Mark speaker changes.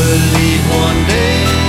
Speaker 1: believe one day